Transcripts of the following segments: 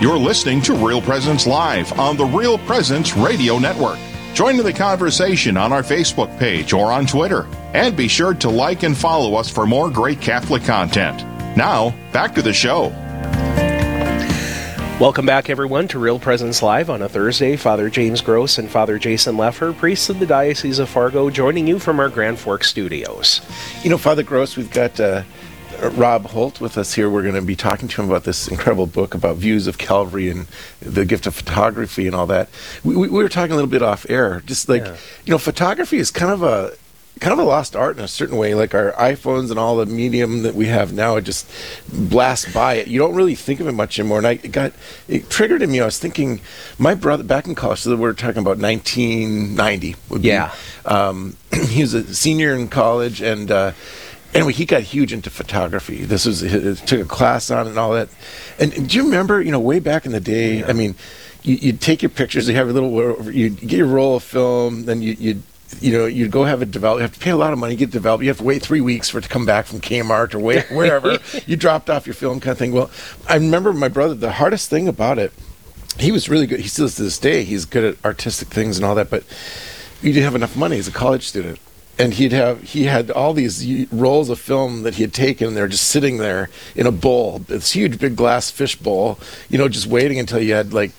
You're listening to Real Presence Live on the Real Presence Radio Network. Join in the conversation on our Facebook page or on Twitter. And be sure to like and follow us for more great Catholic content. Now, back to the show. Welcome back, everyone, to Real Presence Live on a Thursday. Father James Gross and Father Jason Lefor, priests of the Diocese of Fargo, joining you from our Grand Forks studios. You know, Father Gross, we've got uh, Rob Holt with us here. We're going to be talking to him about this incredible book about views of Calvary and the gift of photography and all that. We, we, we were talking a little bit off air, just like, yeah. you know, photography is kind of a kind of a lost art in a certain way. Like our iPhones and all the medium that we have now, it just blasts by it. You don't really think of it much anymore. And I it got it triggered in me. I was thinking, my brother back in college. So we're talking about 1990. yeah, be, um, he was a senior in college and. Uh, anyway, he got huge into photography. This was he took a class on it and all that. And, and, do you remember, you know, way back in the day? Yeah. I mean, you, would take your pictures, you have a little, you get your roll of film, then you, you'd you know, you'd go have it developed. You have to pay a lot of money to get developed. You have to wait three weeks for it to come back from Kmart or wait wherever. you dropped off your film kind of thing. Well, I remember my brother. The hardest thing about it, he was really good. He still is to this day. He's good at artistic things and all that, but you didn't have enough money as a college student and he'd have he had all these rolls of film that he had taken they're just sitting there in a bowl this huge big glass fish bowl you know just waiting until you had like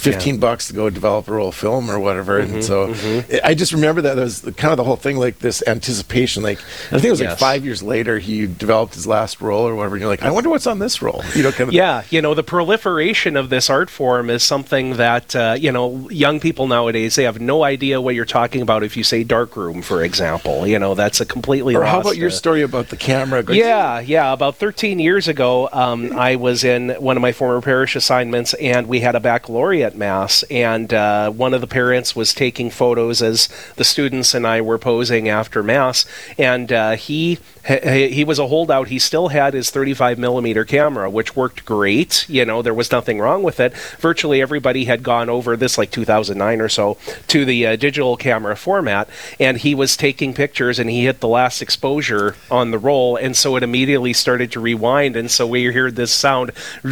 15 yeah. bucks to go develop a roll of film or whatever. Mm-hmm, and so mm-hmm. I just remember that was kind of the whole thing, like this anticipation. Like, I think it was yes. like five years later he developed his last roll or whatever. And you're like, I wonder what's on this roll. You know, kind of. Yeah, you know, the proliferation of this art form is something that, uh, you know, young people nowadays, they have no idea what you're talking about if you say darkroom, for example. You know, that's a completely Or lost, how about your uh, story about the camera? Yeah, yeah. About 13 years ago, um, I was in one of my former parish assignments and we had a baccalaureate mass. And and uh, one of the parents was taking photos as the students and I were posing after mass, and uh, he he was a holdout. He still had his 35 millimeter camera, which worked great. You know, there was nothing wrong with it. Virtually everybody had gone over this, like 2009 or so, to the uh, digital camera format, and he was taking pictures, and he hit the last exposure on the roll, and so it immediately started to rewind, and so we heard this sound,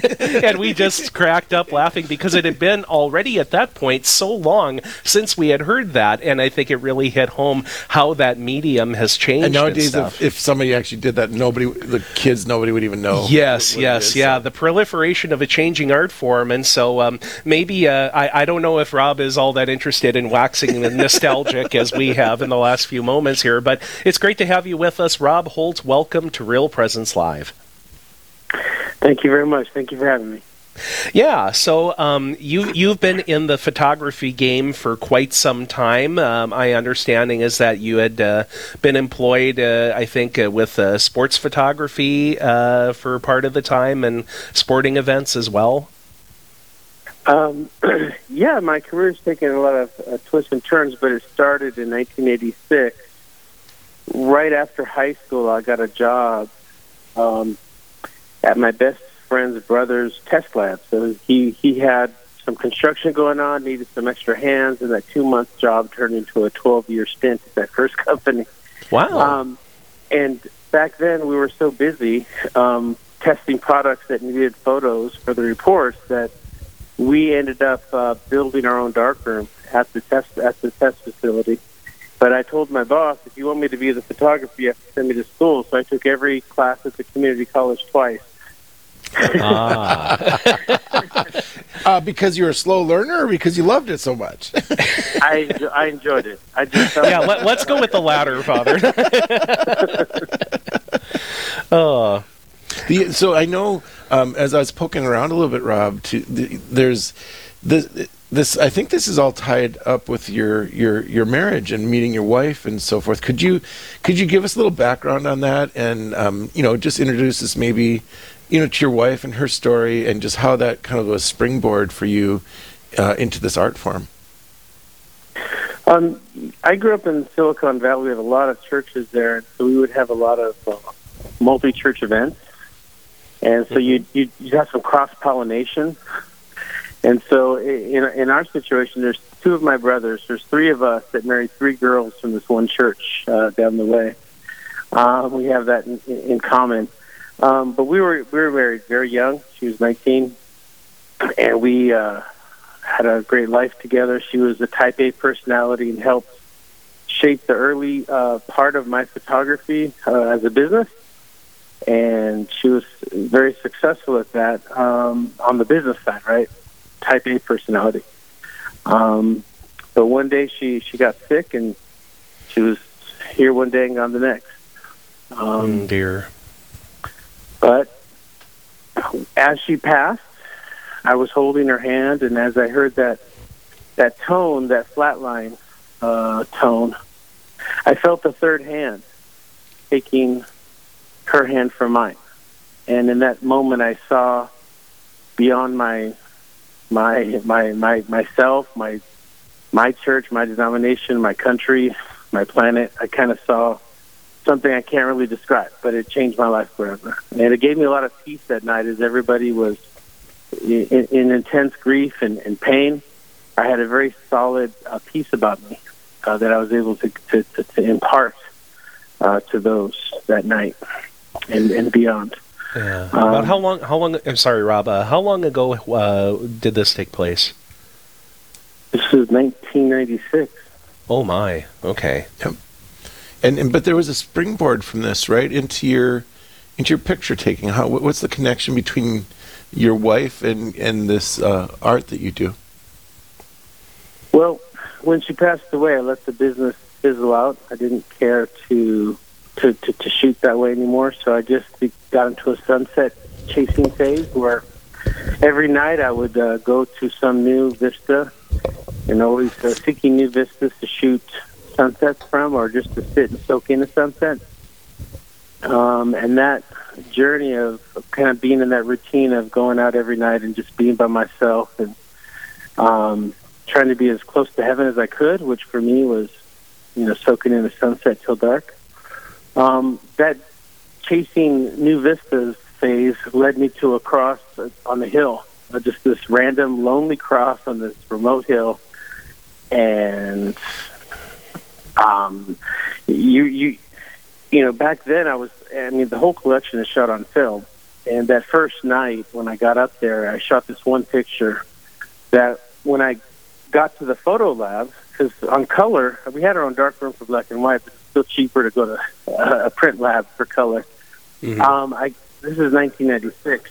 and we just cracked up laughing because it had been already at that point so long since we had heard that, and I think it really hit home how that medium has changed. And nowadays, and if, if somebody actually did that, nobody, the kids, nobody would even know. Yes, what, yes, yeah. So. The proliferation of a changing art form, and so um, maybe uh, I, I don't know if Rob is all that interested in waxing nostalgic as we have in the last few moments here, but it's great to have you with us, Rob Holt. Welcome to Real Presence Live. Thank you very much. Thank you for having me. Yeah, so um, you you've been in the photography game for quite some time. Um, my understanding is that you had uh, been employed, uh, I think, uh, with uh, sports photography uh, for part of the time and sporting events as well. Um, yeah, my career's taken a lot of uh, twists and turns, but it started in 1986. Right after high school, I got a job um, at my best friend's brother's test lab. So he he had some construction going on, needed some extra hands, and that two month job turned into a twelve year stint at that first company. Wow! Um, and back then we were so busy um, testing products that needed photos for the reports that we ended up uh, building our own darkroom at the test at the test facility. But I told my boss, if you want me to be the photographer, you have to send me to school. So I took every class at the community college twice ah. uh, because you're a slow learner, or because you loved it so much? I I enjoyed it. I just yeah. Let, us go with the latter, Father. oh. The, so I know um, as I was poking around a little bit, Rob. To, the, there's this this I think this is all tied up with your your your marriage and meeting your wife and so forth. Could you could you give us a little background on that and um, you know just introduce us maybe you know, to your wife and her story, and just how that kind of was springboard for you uh, into this art form. Um, I grew up in Silicon Valley. We have a lot of churches there, so we would have a lot of uh, multi-church events, and so mm-hmm. you you have some cross pollination. And so, in in our situation, there's two of my brothers. There's three of us that married three girls from this one church uh, down the way. Uh, we have that in, in common. Um, but we were we were married very young. She was 19, and we uh, had a great life together. She was a Type A personality and helped shape the early uh, part of my photography uh, as a business. And she was very successful at that um, on the business side, right? Type A personality. Um, but one day she she got sick and she was here one day and gone the next. Um, Um, dear. But as she passed, I was holding her hand, and as I heard that that tone, that flatline uh, tone, I felt the third hand taking her hand from mine, and in that moment, I saw beyond my my my my myself, my my church, my denomination, my country, my planet. I kind of saw something I can't really describe, but it changed my life forever. And it gave me a lot of peace that night as everybody was in, in intense grief and, and pain. I had a very solid uh, peace about me uh, that I was able to, to, to, to impart uh, to those that night and, and beyond. Yeah. Um, About how long? How long? I'm sorry, Rob. Uh, how long ago uh, did this take place? This was 1996. Oh my. Okay. And, and but there was a springboard from this, right, into your into your picture taking. How what's the connection between your wife and and this uh, art that you do? Well, when she passed away, I let the business fizzle out. I didn't care to to, to, to shoot that way anymore, so I just got into a sunset chasing phase where every night I would uh, go to some new vista and always uh, seeking new vistas to shoot sunsets from or just to sit and soak in the sunset. Um, and that journey of, kind of being in that routine of going out every night and just being by myself and um, trying to be as close to heaven as I could, which for me was, you know, soaking in the sunset till dark. Um, that chasing new vistas phase led me to a cross on the hill, uh, just this random lonely cross on this remote hill, and um, you you you know back then I was I mean the whole collection is shot on film, and that first night when I got up there, I shot this one picture that when I got to the photo lab, because on color, we had our own dark room for black and white, but it's still cheaper to go to uh, a print lab for color. Mhm. Um, I this is 1996.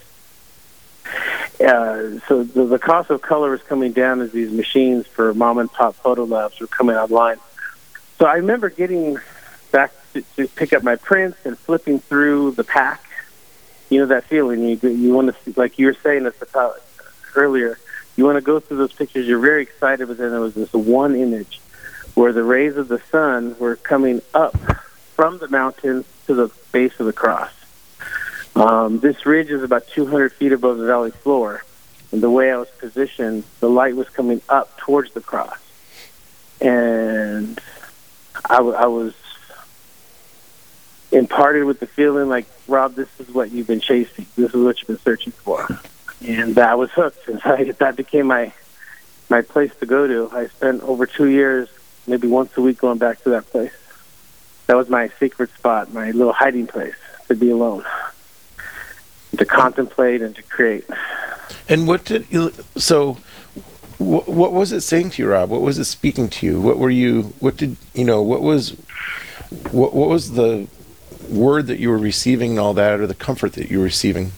Uh, so the, the cost of color is coming down as these machines for mom and pop photo labs are coming online. So I remember getting back to, to pick up my prints and flipping through the pack. You know that feeling you you want to see, like you were saying this about earlier. You want to go through those pictures. You're very excited, but then there was this one image where the rays of the sun were coming up from the mountain to the base of the cross. Um, this ridge is about 200 feet above the valley floor, and the way I was positioned, the light was coming up towards the cross, and I, w- I was imparted with the feeling like, Rob, this is what you've been chasing. This is what you've been searching for, and I was hooked. And I, that became my my place to go to. I spent over two years, maybe once a week, going back to that place. That was my secret spot, my little hiding place to be alone, to contemplate and to create. And what did you? So, wh- what was it saying to you, Rob? What was it speaking to you? What were you? What did you know? What was? What, what was the word that you were receiving and all that, or the comfort that you were receiving?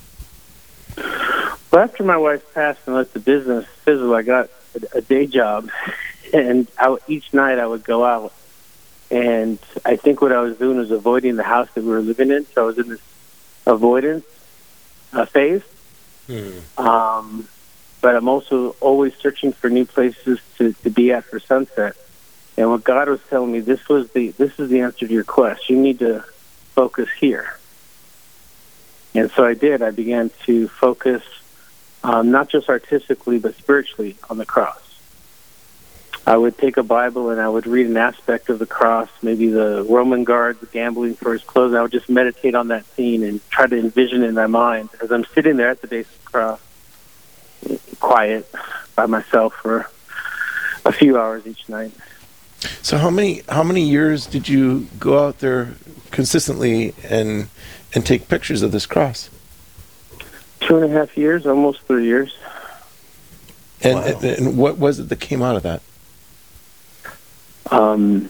Well, after my wife passed and let the business fizzle, I got a, a day job, and I, each night I would go out. And I think what I was doing was avoiding the house that we were living in. So I was in this avoidance uh, phase. Um, but I'm also always searching for new places to, to be at for sunset. And what God was telling me, this was the this is the answer to your quest. You need to focus here. And so I did. I began to focus um, not just artistically but spiritually on the cross. I would take a Bible and I would read an aspect of the cross, maybe the Roman guards gambling for his clothes. I would just meditate on that scene and try to envision in my mind as I'm sitting there at the base of the cross, quiet by myself for a few hours each night. So how many how many years did you go out there consistently and and take pictures of this cross? Two and a half years, almost three years. And, Wow. and, and what was it that came out of that? Um,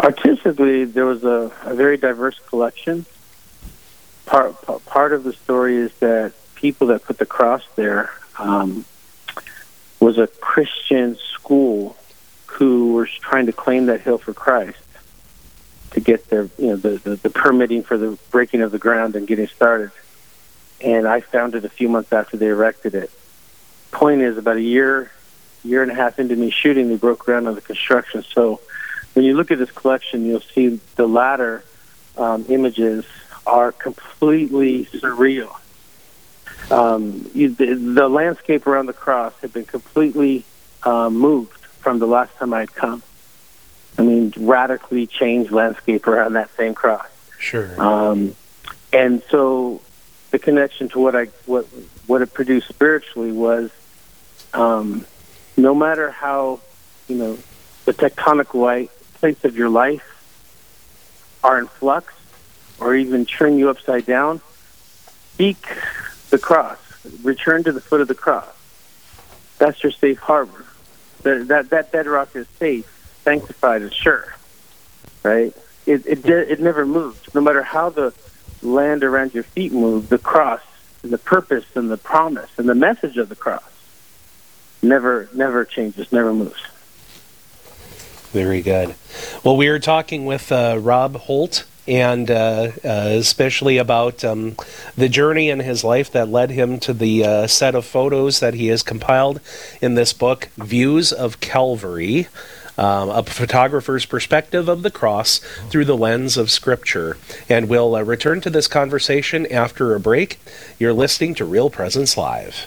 artistically, there was a, a very diverse collection. Part part of the story is that people that put the cross there um, was a Christian school who were trying to claim that hill for Christ to get their you know the, the, the permitting for the breaking of the ground and getting started. And I found it a few months after they erected it. Point is, about a year year and a half into me shooting, they broke ground on the construction. So when you look at this collection, you'll see the latter um, images are completely surreal. Um, you, the, the landscape around the cross had been completely um, moved from the last time I'd come. I mean, radically changed landscape around that same cross. Sure. Um, and so the connection to what I what what it produced spiritually was um, no matter how you know the tectonic light plates of your life are in flux or even turn you upside down, seek the cross. Return to the foot of the cross. That's your safe harbor. That that, that bedrock is safe, sanctified, and sure. Right? It it it never moves. No matter how the land around your feet move, the cross and the purpose and the promise and the message of the cross never never changes, never moves. Very good. Well, we are talking with uh, Rob Holt, and uh, uh, especially about um, the journey in his life that led him to the uh, set of photos that he has compiled in this book, Views of Calvary. Um, a photographer's perspective of the cross through the lens of Scripture. And we'll uh, return to this conversation after a break. You're listening to Real Presence Live.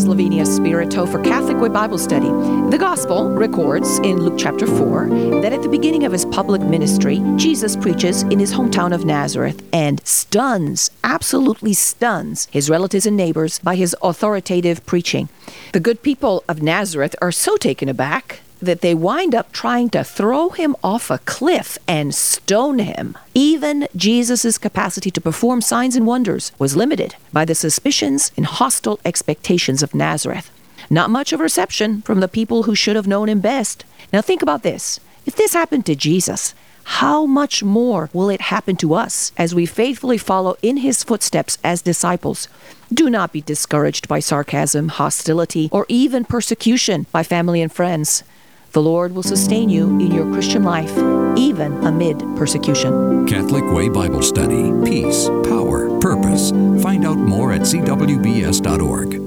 Is Lavinia Spirito for Catholic Way Bible Study. The Gospel records in Luke chapter 4 that at the beginning of his public ministry, Jesus preaches in his hometown of Nazareth and stuns, absolutely stuns, his relatives and neighbors by his authoritative preaching. The good people of Nazareth are so taken aback that they wind up trying to throw him off a cliff and stone him. Even Jesus' capacity to perform signs and wonders was limited by the suspicions and hostile expectations of Nazareth. Not much of reception from the people who should have known him best. Now think about this. If this happened to Jesus, how much more will it happen to us as we faithfully follow in his footsteps as disciples? Do not be discouraged by sarcasm, hostility, or even persecution by family and friends. The Lord will sustain you in your Christian life, even amid persecution. Catholic Way Bible Study. Peace, power, purpose. Find out more at cwbs.org.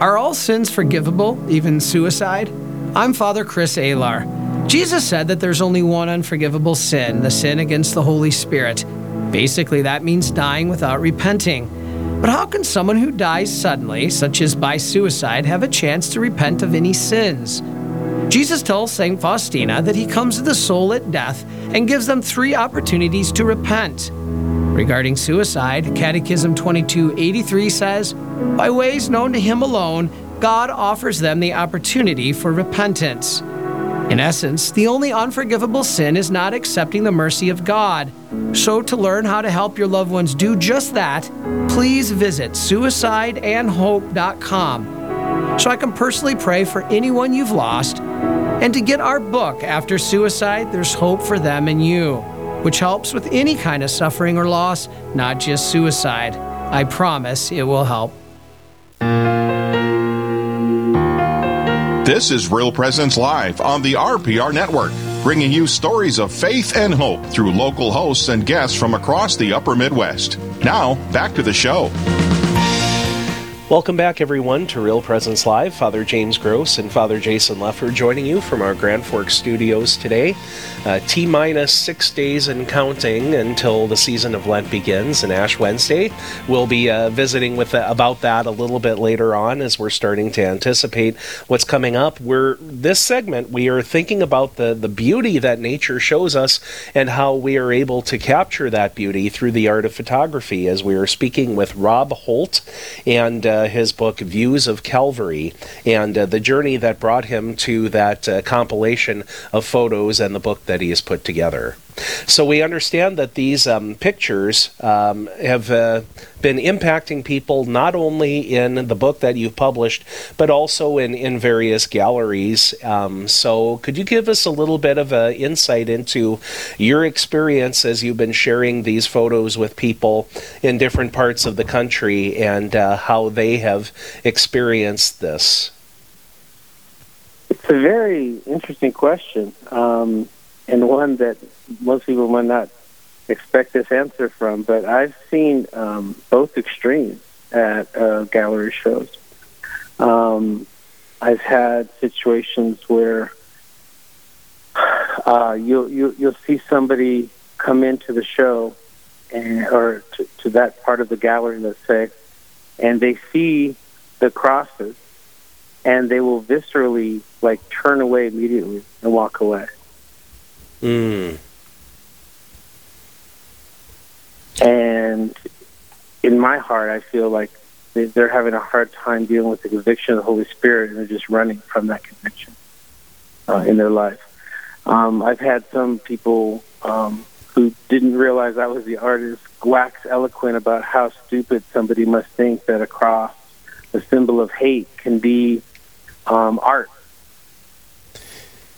Are all sins forgivable, even suicide? I'm Father Chris Alar. Jesus said that there's only one unforgivable sin, the sin against the Holy Spirit. Basically, that means dying without repenting. But how can someone who dies suddenly, such as by suicide, have a chance to repent of any sins? Jesus tells St. Faustina that he comes to the soul at death and gives them three opportunities to repent. Regarding suicide, Catechism 2283 says, By ways known to him alone, God offers them the opportunity for repentance. In essence, the only unforgivable sin is not accepting the mercy of God. So, to learn how to help your loved ones do just that, please visit suicideandhope.com so I can personally pray for anyone you've lost and to get our book, After Suicide, There's Hope for Them and You, which helps with any kind of suffering or loss, not just suicide. I promise it will help. This is Real Presence Live on the RPR Network, bringing you stories of faith and hope through local hosts and guests from across the upper Midwest. Now, back to the show. Welcome back, everyone, to Real Presence Live. Father James Gross and Father Jason Lefor joining you from our Grand Forks studios today. Uh, T minus six days and counting until the season of Lent begins and Ash Wednesday. We'll be uh, visiting with uh, about that a little bit later on as we're starting to anticipate what's coming up. We're this segment we are thinking about the the beauty that nature shows us and how we are able to capture that beauty through the art of photography. As we are speaking with Rob Holt and uh, his book Views of Calvary and uh, the journey that brought him to that uh, compilation of photos and the book that he has put together. So we understand that these um, pictures um, have uh, been impacting people not only in the book that you've published, but also in, in various galleries. Um, so could you give us a little bit of an insight into your experience as you've been sharing these photos with people in different parts of the country and uh, how they have experienced this? It's a very interesting question, um, and one that most people might not expect this answer from. But I've seen um, both extremes at uh, gallery shows. Um, I've had situations where uh, you'll, you'll you'll see somebody come into the show, and, or to, to that part of the gallery, let's say, and they see the crosses, and they will viscerally like turn away immediately and walk away. Mm. And in my heart, I feel like they- they're having a hard time dealing with the conviction of the Holy Spirit, and they're just running from that conviction uh, in their life. Um, I've had some people um, who didn't realize I was the artist wax eloquent about how stupid somebody must think that a cross, a symbol of hate, can be um, art.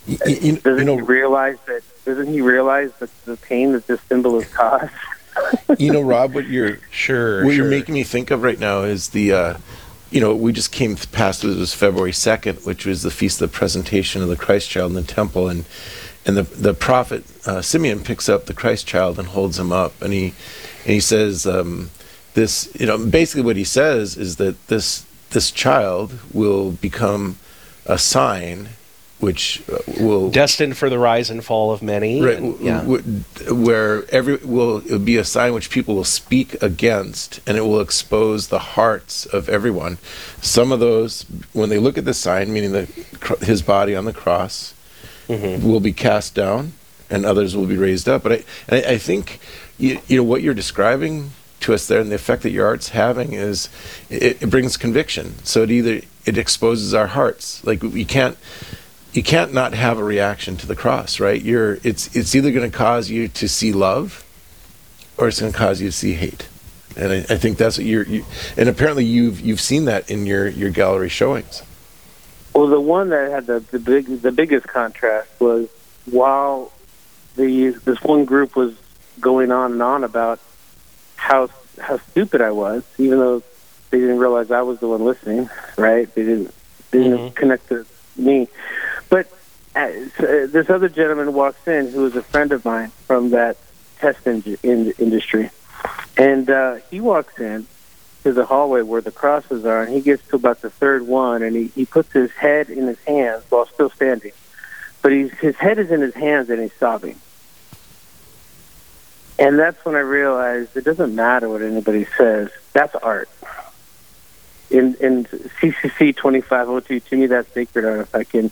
Y- y- you, Doesn't you know, he realize that? Doesn't he realize that the pain that this symbol has caused? You know, Rob, what you're Sure. what sure. you're making me think of right now is the, uh, you know, we just came past it was February second, which was the feast of the presentation of the Christ Child in the temple, and and the the prophet uh, Simeon picks up the Christ Child and holds him up, and he and he says um, this, you know, basically what he says is that this this child will become a sign which uh, will destined for the rise and fall of many. Right, and- yeah. w- where every will it will be a sign which people will speak against, and it will expose the hearts of everyone. Some of those, when they look at the sign, meaning the his body on the cross, Mm-hmm. will be cast down, and others will be raised up. But I, I, I think you, you know what you're describing to us there, and the effect that your art's having is it, it brings conviction. So it either it exposes our hearts, like we can't you can't not have a reaction to the cross, right? You're it's it's either going to cause you to see love, or it's going to cause you to see hate, and I, I think that's what you're. You, and apparently, you've you've seen that in your your gallery showings. Well, the one that had the the big the biggest contrast was while the this one group was going on and on about how how stupid I was, even though they didn't realize I was the one listening. Right? They didn't they didn't Mhm. connect to me. But uh, uh, this other gentleman walks in who is a friend of mine from that test in, in, industry, and uh, he walks in to the hallway where the crosses are, and he gets to about the third one, and he, he puts his head in his hands while still standing. But he's, his head is in his hands, and he's sobbing. And that's when I realized it doesn't matter what anybody says. That's art. In in CCC twenty five oh two, to me that's sacred art. If I can,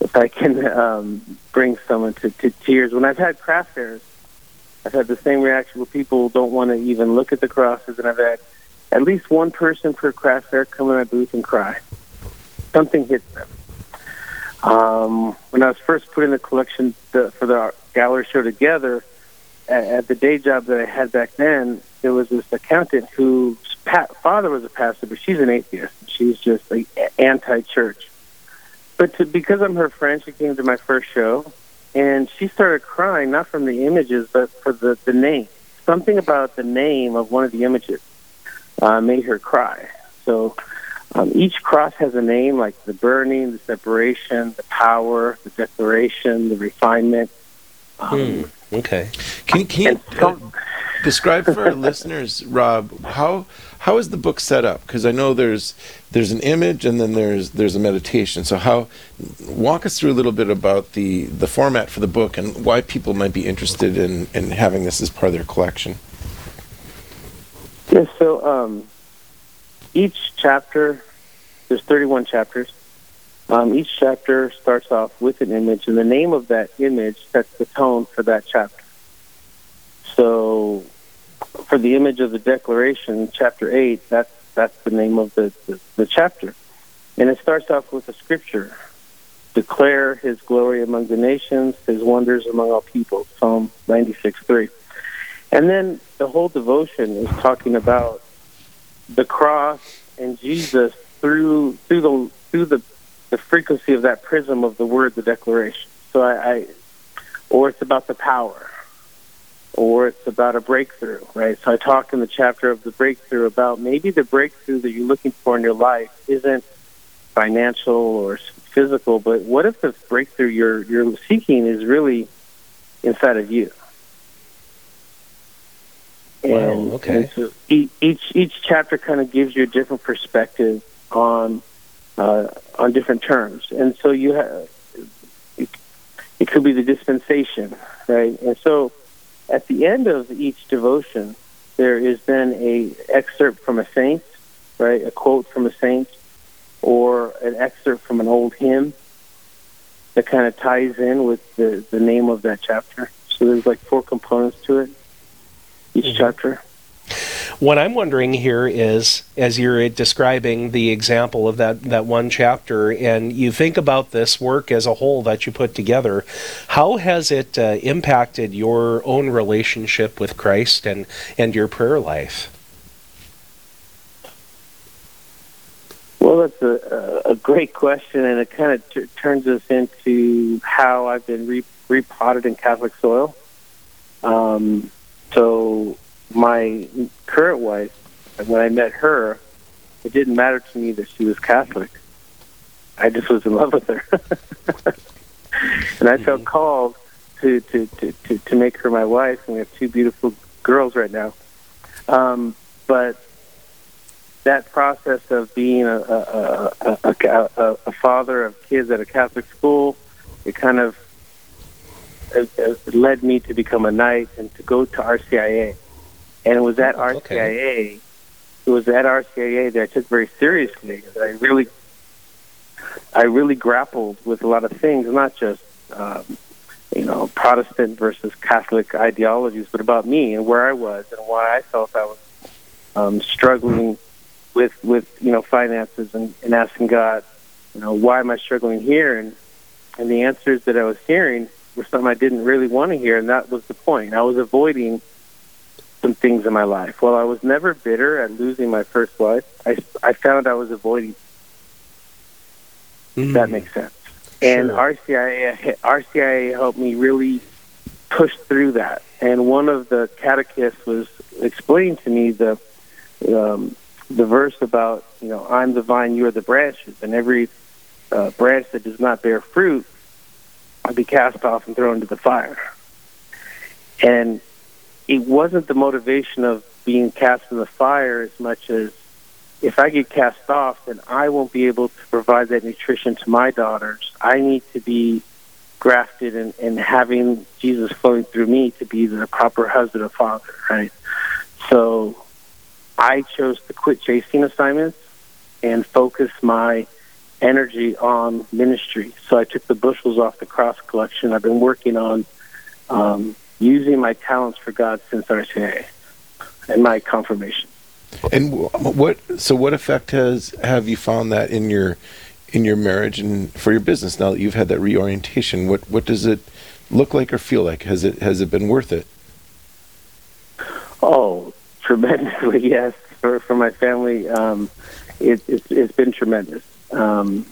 if I can um, bring someone to, to tears. When I've had craft fairs, I've had the same reaction where people don't want to even look at the crosses, and I've had at least one person per craft fair come in my booth and cry. Something hits them. Um, when I was first putting the collection the, for the gallery show together, at, at the day job that I had back then, there was this accountant whose pa- father was a pastor, but she's an atheist. She's just like anti-church. But to, because I'm her friend, she came to my first show, and she started crying not from the images, but for the the name. Something about the name of one of the images uh, made her cry. So um, each cross has a name, like the burning, the separation, the power, the declaration, the refinement. Um, Okay. Can, can you some- describe for our listeners, Rob, how how is the book set up? Because I know there's there's an image and then there's there's a meditation. So how walk us through a little bit about the the format for the book and why people might be interested in in having this as part of their collection. Yeah. So um, each chapter, there's 31 chapters. Um, each chapter starts off with an image, and the name of that image sets the tone for that chapter. So for the image of the declaration, chapter 8, that's, that's the name of the, the, the chapter. And it starts off with a scripture declare his glory among the nations, his wonders among all people, Psalm 96 3. And then the whole devotion is talking about the cross and Jesus through through the through the, the frequency of that prism of the word, the declaration. So I, I or it's about the power or it's about a breakthrough, right? So I talk in the chapter of the breakthrough about maybe the breakthrough that you're looking for in your life isn't financial or physical, but what if the breakthrough you're you're seeking is really inside of you? And, wow, okay. and so each each chapter kind of gives you a different perspective on uh, on different terms, and so you have it, it could be the dispensation, right? And so at the end of each devotion, there is then a excerpt from a saint, right? A quote from a saint, or an excerpt from an old hymn that kind of ties in with the the name of that chapter. So there's like four components to it, each mm-hmm. chapter. What I'm wondering here is, as you're describing the example of that, that one chapter, and you think about this work as a whole that you put together, how has it uh, impacted your own relationship with Christ and, and your prayer life? Well, that's a, a great question, and it kind of t- turns us into how I've been re- repotted in Catholic soil. Um, so my current wife, when I met her, it didn't matter to me that she was Catholic. I just was in love with her, and I felt mm-hmm. called to, to to, to to make her my wife. And we have two beautiful girls right now. Um, but that process of being a a, a, a, a father of kids at a Catholic school, it kind of it, it led me to become a knight and to go to RCIA and it was at RCIA. Okay. It was at RCIA that I took very seriously. I really, I really grappled with a lot of things, not just um, you know Protestant versus Catholic ideologies, but about me and where I was and why I felt I was um, struggling with with you know finances and, and asking God, you know, why am I struggling here? And and the answers that I was hearing were something I didn't really want to hear, and that was the point. I was avoiding some things in my life. While I was never bitter at losing my first wife, I, I found I was avoiding. Mm. That makes sense. Sure. And RCIA, RCIA helped me really push through that. And one of the catechists was explaining to me the um, the verse about you know I'm the vine, you are the branches, and every uh, branch that does not bear fruit, I'll be cast off and thrown into the fire. And it wasn't the motivation of being cast in the fire as much as if I get cast off, then I won't be able to provide that nutrition to my daughters. I need to be grafted and, and having Jesus flowing through me to be the proper husband and father, right? So I chose to quit chasing assignments and focus my energy on ministry. So I took the bushels off the cross collection. I've been working on um, using my talents for God since RCA and my confirmation. And what? So, what effect has have you found that in your in your marriage and for your business now that you've had that reorientation? What what does it look like or feel like? Has it has it been worth it? Oh, tremendously! Yes, for for my family, um, it, it's it's been tremendous. Um,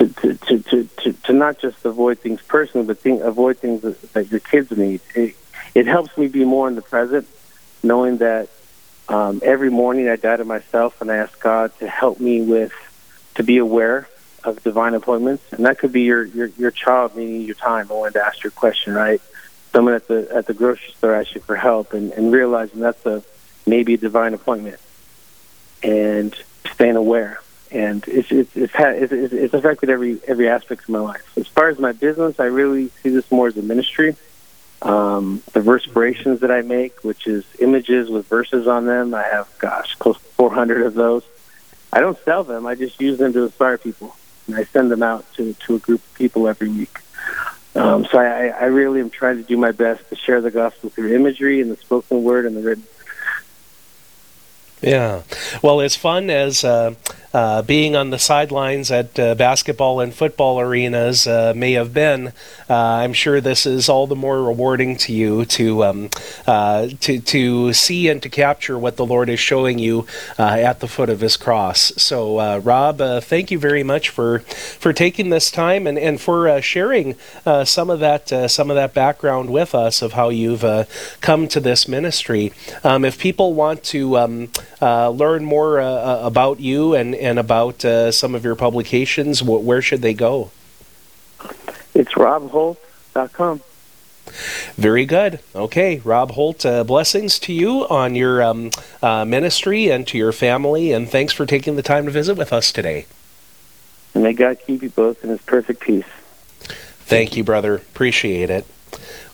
to, to, to, to, to, not just avoid things personally, but think, avoid things that, your kids need. It, it helps me be more in the present, knowing that um, every morning I die to myself and I ask God to help me with, to be aware of divine appointments. And that could be your, your, your child needing your time. I wanted to ask your question, right? Someone at the, at the grocery store you for help and, and realizing that's a, maybe a divine appointment. and staying aware. And it's it's it's, it's, it's affected every every aspect of my life. As far as my business, I really see this more as a ministry. Um, the verspirations that I make, which is images with verses on them, I have gosh close to 400 of those. I don't sell them; I just use them to inspire people, and I send them out to to a group of people every week. Um, so I, I really am trying to do my best to share the gospel through imagery and the spoken word and the written. Yeah. Well, as fun as uh, uh, being on the sidelines at uh, basketball and football arenas uh, may have been, uh, I'm sure this is all the more rewarding to you to um, uh, to to see and to capture what the Lord is showing you at the foot of His cross. So, Rob, thank you very much for for taking this time and, and for sharing some of that some of that background with us of how you've come to this ministry. Um, if people want to um, learn more about you and and about uh, some of your publications, where should they go? It's robholt.com. Very good. Okay, Rob Holt, uh, blessings to you on your um, uh, ministry and to your family, and thanks for taking the time to visit with us today. And may God keep you both in His perfect peace. Thank you, brother. Appreciate it.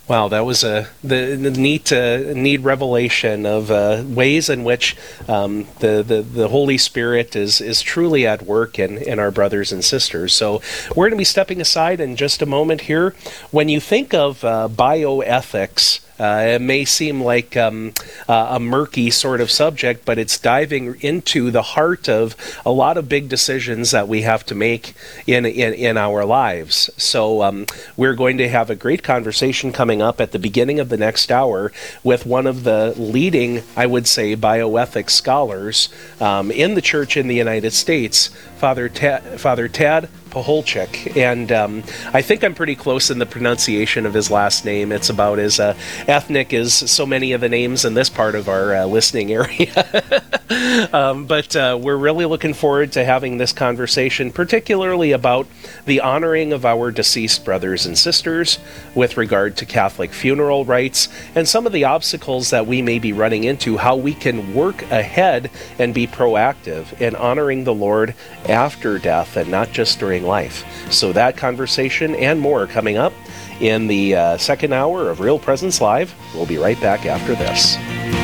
Wow, that was a the, the neat uh, neat revelation of uh, ways in which um, the, the the Holy Spirit is is truly at work in in our brothers and sisters. So we're going to be stepping aside in just a moment here. When you think of uh, bioethics. Uh, it may seem like um, uh, a murky sort of subject, but it's diving into the heart of a lot of big decisions that we have to make in in, in our lives. So um, we're going to have a great conversation coming up at the beginning of the next hour with one of the leading, I would say, bioethics scholars um, in the church in the United States, Father Tad, Father Tad Pacholczyk, and um, I think I'm pretty close in the pronunciation of his last name. It's about as uh, ethnic as so many of the names in this part of our uh, listening area. um, but uh, we're really looking forward to having this conversation, particularly about the honoring of our deceased brothers and sisters with regard to Catholic funeral rites and some of the obstacles that we may be running into, how we can work ahead and be proactive in honoring the Lord after death and not just during life. So, that conversation and more coming up in the uh, second hour of Real Presence Live. We'll be right back after this.